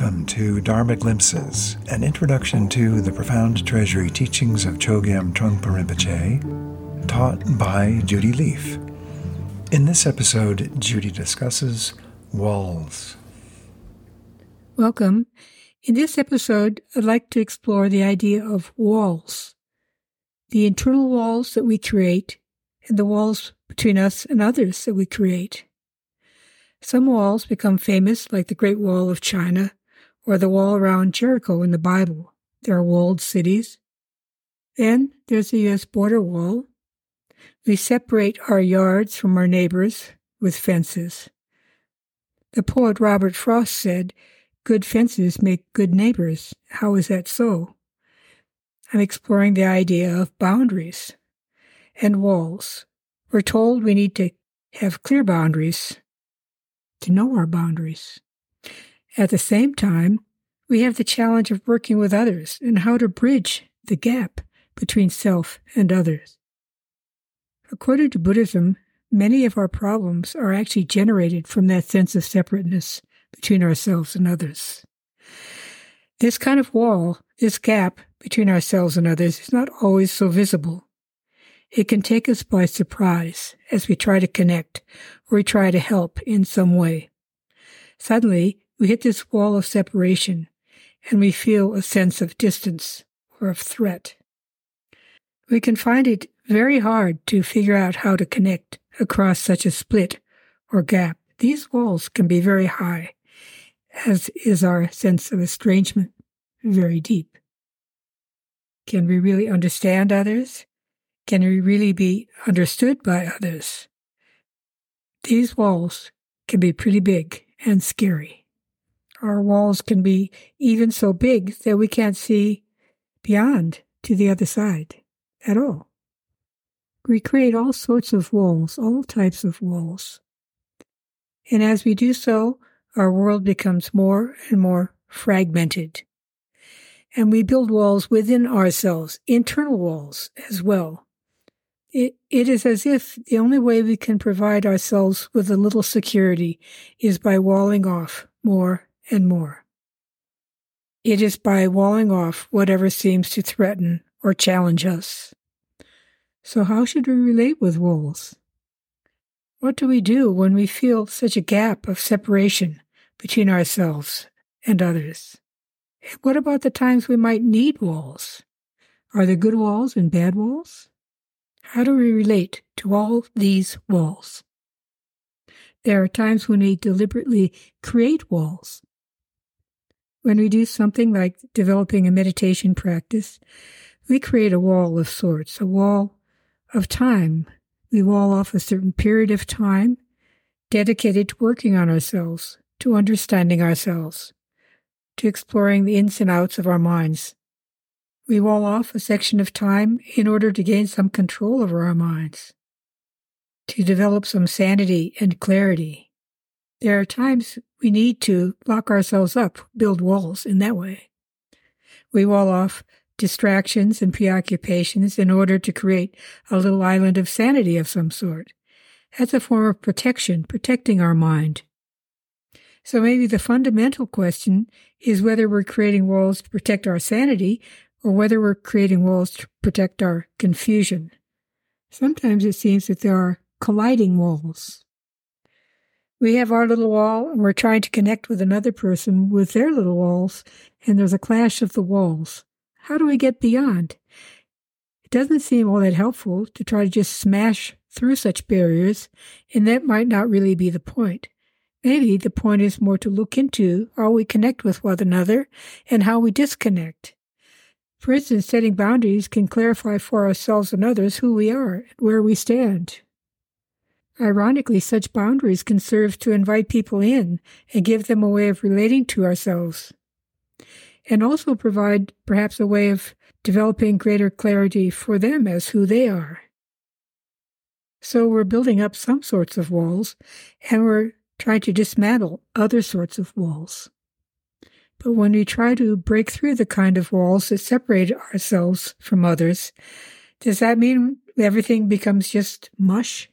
Welcome to Dharma Glimpses, an introduction to the profound treasury teachings of Chogyam Trungpa Rinpoche, taught by Judy Leaf. In this episode, Judy discusses walls. Welcome. In this episode, I'd like to explore the idea of walls, the internal walls that we create, and the walls between us and others that we create. Some walls become famous, like the Great Wall of China or the wall around Jericho in the Bible. There are walled cities. Then there's the U.S. border wall. We separate our yards from our neighbors with fences. The poet Robert Frost said, Good fences make good neighbors. How is that so? I'm exploring the idea of boundaries and walls. We're told we need to have clear boundaries to know our boundaries. At the same time, we have the challenge of working with others and how to bridge the gap between self and others. According to Buddhism, many of our problems are actually generated from that sense of separateness between ourselves and others. This kind of wall, this gap between ourselves and others, is not always so visible. It can take us by surprise as we try to connect or we try to help in some way. Suddenly, we hit this wall of separation and we feel a sense of distance or of threat. We can find it very hard to figure out how to connect across such a split or gap. These walls can be very high, as is our sense of estrangement very deep. Can we really understand others? Can we really be understood by others? These walls can be pretty big and scary. Our walls can be even so big that we can't see beyond to the other side at all. We create all sorts of walls, all types of walls. And as we do so, our world becomes more and more fragmented. And we build walls within ourselves, internal walls as well, it, it is as if the only way we can provide ourselves with a little security is by walling off more and more. It is by walling off whatever seems to threaten or challenge us. So, how should we relate with walls? What do we do when we feel such a gap of separation between ourselves and others? What about the times we might need walls? Are there good walls and bad walls? How do we relate to all these walls? There are times when we deliberately create walls. When we do something like developing a meditation practice, we create a wall of sorts, a wall of time. We wall off a certain period of time dedicated to working on ourselves, to understanding ourselves, to exploring the ins and outs of our minds, we wall off a section of time in order to gain some control over our minds, to develop some sanity and clarity. There are times we need to lock ourselves up, build walls in that way. We wall off distractions and preoccupations in order to create a little island of sanity of some sort. That's a form of protection, protecting our mind. So maybe the fundamental question is whether we're creating walls to protect our sanity or whether we're creating walls to protect our confusion. Sometimes it seems that there are colliding walls. We have our little wall and we're trying to connect with another person with their little walls, and there's a clash of the walls. How do we get beyond? It doesn't seem all that helpful to try to just smash through such barriers, and that might not really be the point. Maybe the point is more to look into how we connect with one another and how we disconnect. For instance, setting boundaries can clarify for ourselves and others who we are and where we stand. Ironically, such boundaries can serve to invite people in and give them a way of relating to ourselves, and also provide perhaps a way of developing greater clarity for them as who they are. So we're building up some sorts of walls, and we're trying to dismantle other sorts of walls. But when we try to break through the kind of walls that separate ourselves from others, does that mean everything becomes just mush?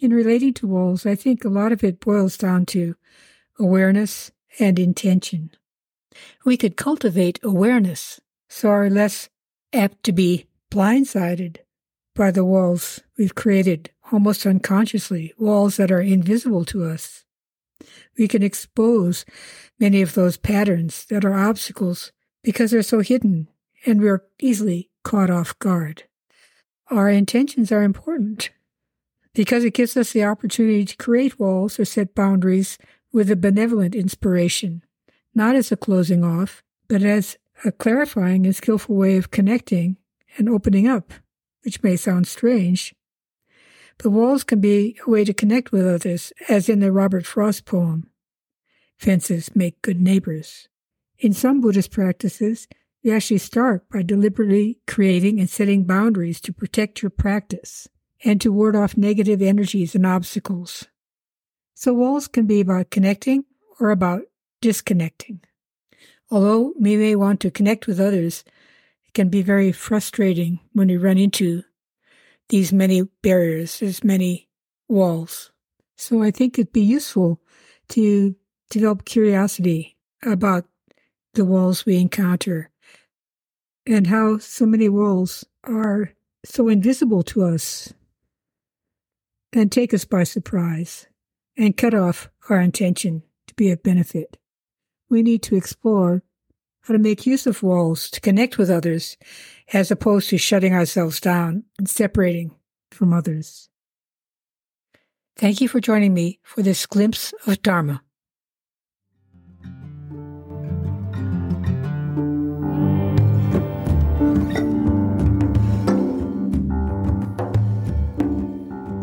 In relating to walls, I think a lot of it boils down to awareness and intention. We could cultivate awareness so are less apt to be blindsided by the walls we've created almost unconsciously, walls that are invisible to us. We can expose many of those patterns that are obstacles because they're so hidden and we're easily caught off guard. Our intentions are important because it gives us the opportunity to create walls or set boundaries with a benevolent inspiration, not as a closing off, but as a clarifying and skillful way of connecting and opening up, which may sound strange. But walls can be a way to connect with others, as in the Robert Frost poem, Fences Make Good Neighbors. In some Buddhist practices, you actually start by deliberately creating and setting boundaries to protect your practice and to ward off negative energies and obstacles. So walls can be about connecting or about disconnecting. Although we may want to connect with others, it can be very frustrating when we run into these many barriers, these many walls. So I think it'd be useful to develop curiosity about the walls we encounter and how so many walls are so invisible to us and take us by surprise and cut off our intention to be of benefit. We need to explore how to make use of walls to connect with others as opposed to shutting ourselves down and separating from others. Thank you for joining me for this glimpse of Dharma.